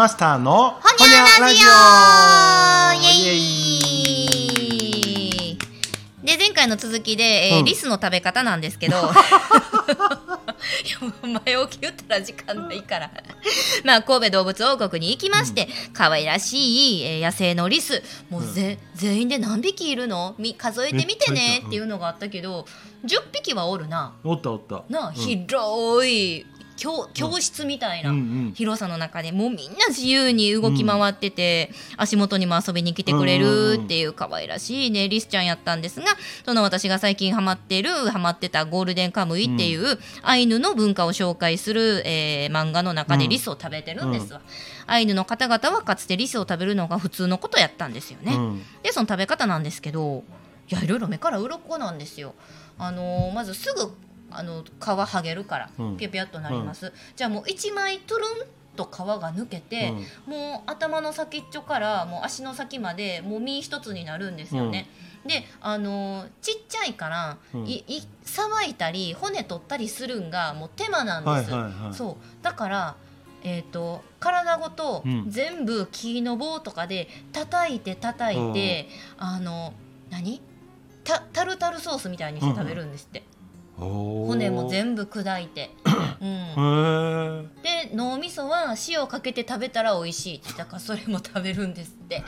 マスターのほにゃラジオイエイ。で前回の続きで、えーうん。リスの食べ方なんですけど。前置き言ったら時間ないから。まあ神戸動物王国に行きまして、可愛らしい、えー野生のリス。もうぜ、全員で何匹いるの？み数えてみてね。っていうのがあったけど10匹はおるな。おったおった。なあ、うん広い教教室みたいな、広さの中でもうみんな自由に動き回ってて、足元にも遊びに来てくれるっていう可愛らしいねリスちゃんやったんですがその私が最近ハマってるハマってたゴールデンカムイっていう、アイヌの文化を紹介する、えー漫画の中でリスを食べてるんですわ、アイヌの方々はかつてリスを食べるのが普通のことやったんですよね、うん。でその食べ方なんですけどいやいろいろ目から鱗なんですよ。あのーまずすぐあの皮剥げるからうん。ピャピャっとなります、じゃあもう1枚トゥルンと皮が抜けて、もう頭の先っちょからもう足の先までもう身一つになるんですよね。であのーちっちゃいから、うん。いいさばいたり骨取ったりするんがもう手間なんです、はいはいはい。そう。だからえー、と体ごとうん。全部木の棒とかで叩いて叩いて、あの何？タタルタルソースみたいにして食べるんですって、骨骨も全部砕いて、うん、で脳みそは塩かけて食べたら美味しい。ってだからそれも食べるんですって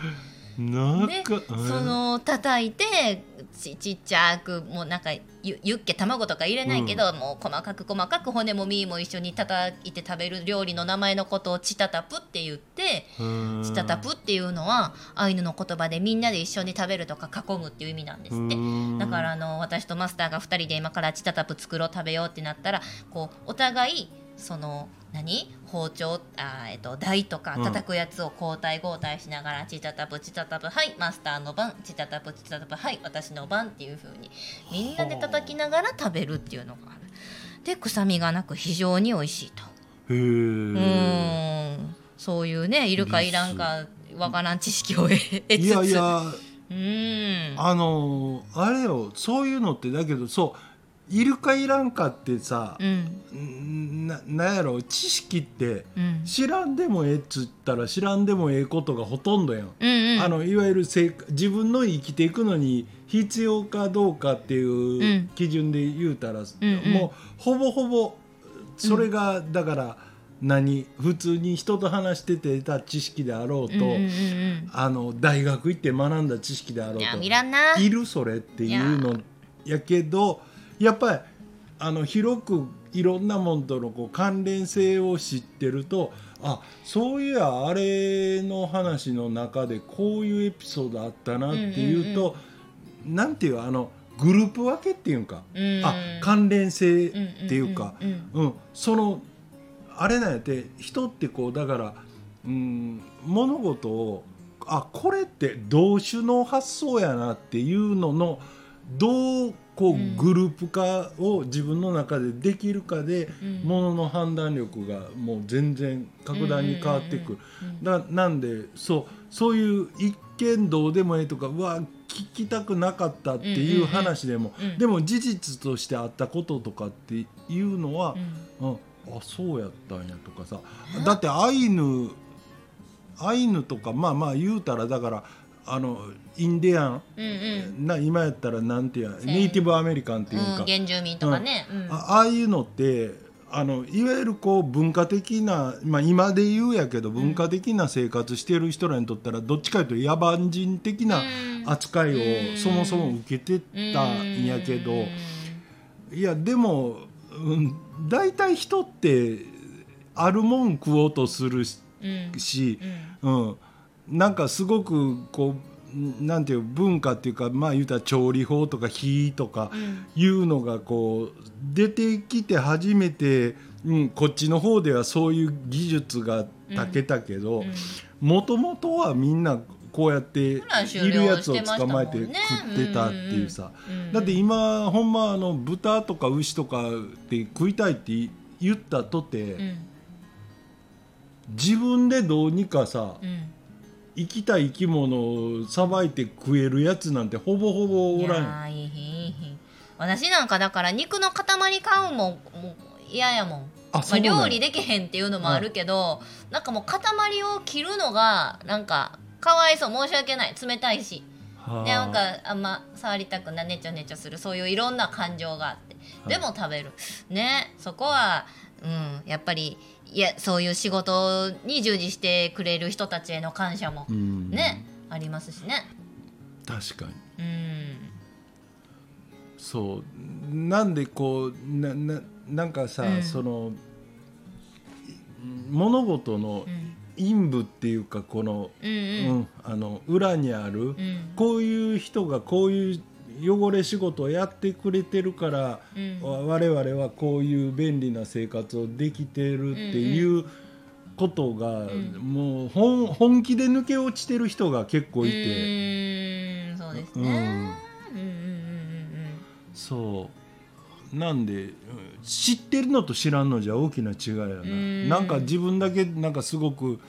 でなんかその叩いてちちっちゃくもうなんかゆユッケ卵とか入れないけど、もう細かく細かく骨も身も一緒に叩いて食べる料理の名前のことをチタタプって言ってうん。チタタプっていうのはアイヌの言葉でみんなで一緒に食べるとか囲むっていう意味なんですって。うん。だからあの私とマスターが2人で今からチタタプ作ろう食べようってなったらこうお互いその何？包丁？あ、えっと、台とかうん。叩くやつを交代交代しながら、チタタプチタタプはいマスターの番。チタタプチタタプはい私の番っていう風にみんなで叩きながら食べるっていうのがある。で臭みがなく非常に美味しいと。へえうーん。そういうねいるかいらんかわからん知識を得得つつ。いやいや。うーん。あのあれよそういうのってだけどそういるかいらんかってさう、ん。ななんやろ知識ってうん。知らんでもええっつったら知らんでもええことがほとんどやん。うんうん。あのいわゆる生自分の生きていくのに必要かどうかっていううん。基準で言うたら、んうん。もうほぼほぼそれが、だから何普通に人と話してて得た知識であろうと、うんうんうんうん。あの大学行って学んだ知識であろうといらんな。いるそれっていうのやけどやっぱりあの広くいろんなもんとのこう関連性を知ってるとあそういやあれの話の中でこういうエピソードあったなっていうと、なんていうあのグループ分けっていうか、うんあ関連性っていうか、うんうんうんうん、そのあれなんやって人ってこうだから、うん、物事をあこれって同種の発想やなっていうののどうこうグループ化を自分の中でできるかで、うん。ものの判断力がもう全然格段に変わってくる。うんななんでそうそういう一見どうでもええとかうわ聞きたくなかったっていう話でも、でも事実としてあったこととかっていうのはう、ん。うんあそうやったんやとかさ。だってアイヌアイヌとかまあまあ言うたらだからあのインディアン。うんうん。な今やったらなんていうやネイティブアメリカンっていうか、うん原住民とかね。うん。あああいうのってあのいわゆるこう文化的な、まあ、今で言うやけど文化的な生活してる人らにとったらどっちかというと野蛮人的なうん。扱いうん。をそもそも受けてたんやけど。いやでも、うん、大体人ってあるもん食おうとするし、うん。うん、なんかすごくこうなんていう文化っていうかまあ言うたら調理法とか火とかうん。いうのがこう出てきて初めて、うん、こっちの方ではそういう技術がたけたけどうん。もともとはみんなこうやっているやつを捕まえて食ってたっていうさ、うんだって今ほんまあの豚とか牛とかって食いたいって言ったとて、うん。自分でどうにかさうん生きた生き物をさばいて食えるやつなんてほぼほぼおらんいやーいいいいいい私なんかだから肉の塊買うもんもう嫌やもん。まあ、あそうなんや。料理できへんっていうのもあるけど、なんかもう塊を切るのがなんかかわいそう申し訳ない。冷たいし。はあ。でなんかあんま触りたくないねちゃねちゃするそういういろんな感情があって。でも食べる。ねそこはうん。やっぱりいやそういう仕事に従事してくれる人たちへの感謝もうん。ね、ありますしね。確かに。うん。そう。なんでこうなななんかさ、うん。その物事のうん。陰部っていうかこの,、うんううんんあの裏にある、うん。こういう人がこういう汚れ仕事をやってくれてるから、うん。わ我々はこういう便利な生活をできてるっていうことが、ん。もう本本気で抜け落ちてる人が結構いて、うんそうですうん。ねうんうんうんそう。なんでうん知ってるのと知らんのじゃ大きな違いやな、ん。なんか自分だけなんかすごく、うん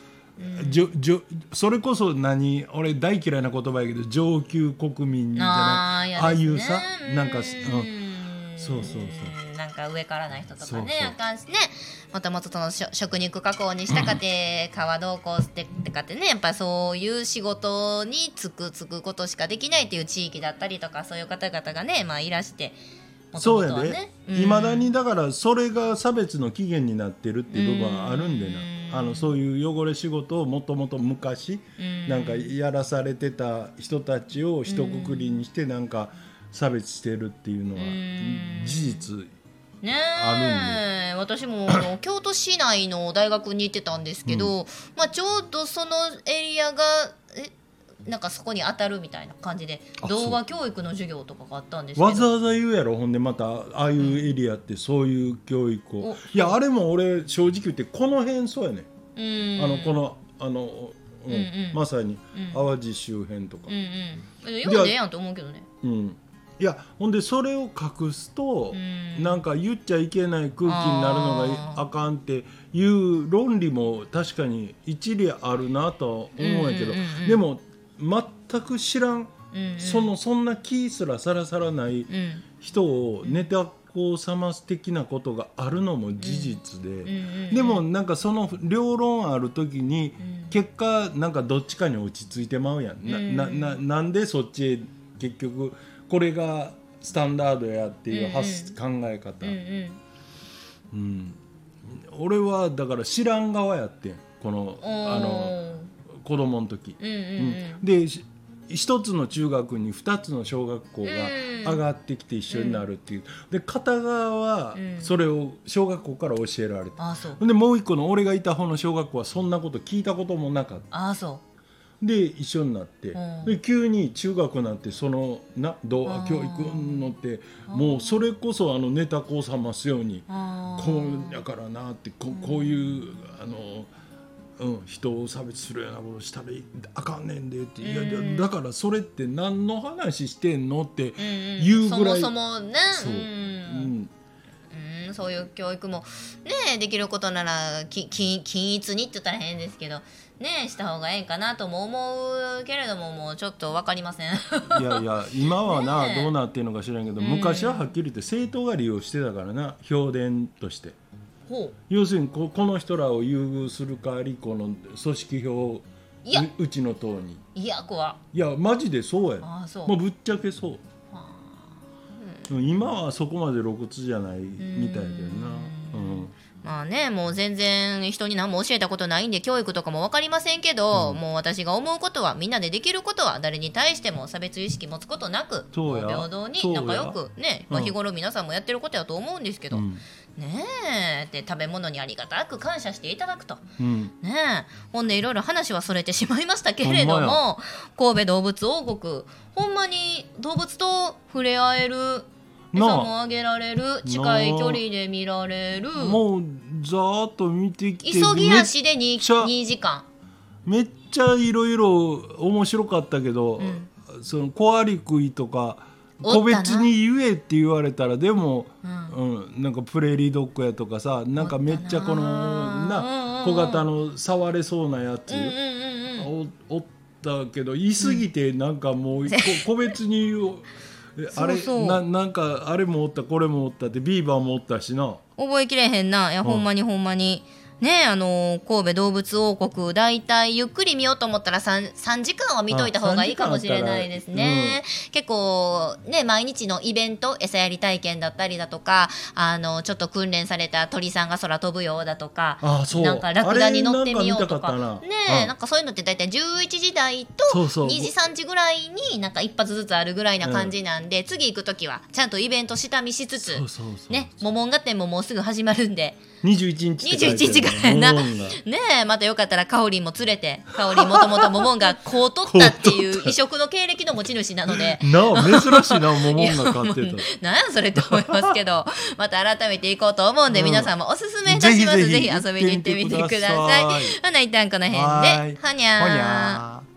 じょじょそれこそ何俺大嫌いな言葉やけど上級国民じゃないあああいうさなんか、うん、うん。そうそううん。なんか上からな人とかねそうそう。あかんしね。もともとそのしょ食肉加工にしたかて皮どうこうってってかってねやっぱそういう仕事に就く就くことしかできないっていう地域だったりとかそういう方々がねまあいらして元そうやで。いま、だにだからそれが差別の起源になってるっていう部分はあるんでな。うんあのそういう汚れ仕事をもともと昔うん。なんかやらされてた人たちを一括りにしてなんか差別してるっていうのはうん。事実ねあえ。私も京都市内の大学に行ってたんですけど、まあ、ちょうどそのエリアがえなんかそこに当たるみたいな感じであ童話教育の授業とかがあったんですけど。わざわざ言うやろほんでまたああいうエリアってそういう教育を、おいやあれも俺正直言ってこの辺そうやね、うん。あのこのあの、うんうんうん。まさにうん。淡路周辺とか。うんうん。読んでええやんと思うけどね。うん、いやほんでそれを隠すと、うん。なんか言っちゃいけない空気になるのがあかんっていう論理も確かに一理あるなとは思うんやけど、うんうんうんうん。でも全く知らん、うんうん。そのそんな気すらさらさらないうん。人をネタこうさます的なことがあるのも事実で、うん。うんうんでもなんかその両論ある時にうん。結果なんかどっちかに落ち着いてまうやん、なうん。なななんでそっちへ結局これがスタンダードやっていう発、考え方、うんうん。うん。俺はだから知らん側やってん。このあの子供の時、うんうんうん。でし一つの中学に二つの小学校が上がってきて一緒になるっていう、で片側はうん。それを小学校から教えられた、ああそう。でもう一個の俺がいた方の小学校はそんなこと聞いたこともなかった。ああそで一緒になって、うん。で急に中学になってそのな童話あー。教育のってもうそれこそあのネタこうさますようにこうやからなってここういうあの、うん、人を差別するようなことしたらあかんねんでって、いやい。やうん。だからそれって何の話してんのって、うんうん。言うぐらい。そもそもね。そう。うん。うん。うん、そういう教育もねできることならきき均一にって言ったら変ですけどねした方がええんかなとも思うけれどももうちょっと分かりません。いやいや今はな、どうなってんのか知らんけど、うん昔ははっきり言って政党が利用してたからな評伝として。ほ要するにここの人らを優遇する代わりこの組織票をいや。ううちの党に。ういや怖いやマジでそうやああそう、もうぶっちゃけそう。今はそこまで露骨じゃないみたいだよな。うん。まあねもう全然人に何も教えたことないんで教育とかも分かりませんけど、うん。もう私が思うことはみんなでできることは誰に対しても差別意識持つことなく平等に仲良くね、まあ、うん。日頃皆さんもやってることやと思うんですけど、うんねえ。って食べ物にありがたく感謝していただくと。うん。ねえ。ほんでいろいろ話はそれてしまいましたけれども神戸動物王国ほんまに動物と触れ合える餌もあげられる近い距離で見られる。もうざーっと見てきて急ぎ足で 2, ちゃ2時間。めっちゃいろいろ面白かったけど、ん。その小アリクイとか個別に言えって言われたらでも、うん。うん、なんかプレーリードッグやとかさなんかめっちゃこのな。小型の触れそうなやつ、おおったけど言い過ぎてなんかもう、こ 個別に言うえあれそななんかあれもおったこれもおったってビーバーもおったしな。覚えきれへんな。いやうん。ほんまにほんまにねあの神戸動物王国大体ゆっくり見ようと思ったら 3, 3時間は見といた方がいいかもしれないですね、結構ね毎日のイベント餌やり体験だったりだとかあのちょっと訓練された鳥さんが空飛ぶようだとかあそう。なんかラクダに乗ってみようとか。ねなんかそういうのって大体11時台とそうそう。2時3時ぐらいになんか一発ずつあるぐらいな感じなんで、次行く時はちゃんとイベント下見しつつねモモンガ展ももうすぐ始まるんで21日って書いて21る日からやな。ねえまたよかったらかおりんも連れてかおりんもともとモモンガこう取ったっていう異色の経歴の持ち主なので。なあ珍しいなモモンガ飼ってた。なんやそれって思いますけど。また改めて行こうと思うんで、うん。皆さんもおすすめいたします。ぜぜひ遊びに行ってみてください。ほない。ったんこの辺で。ほにゃー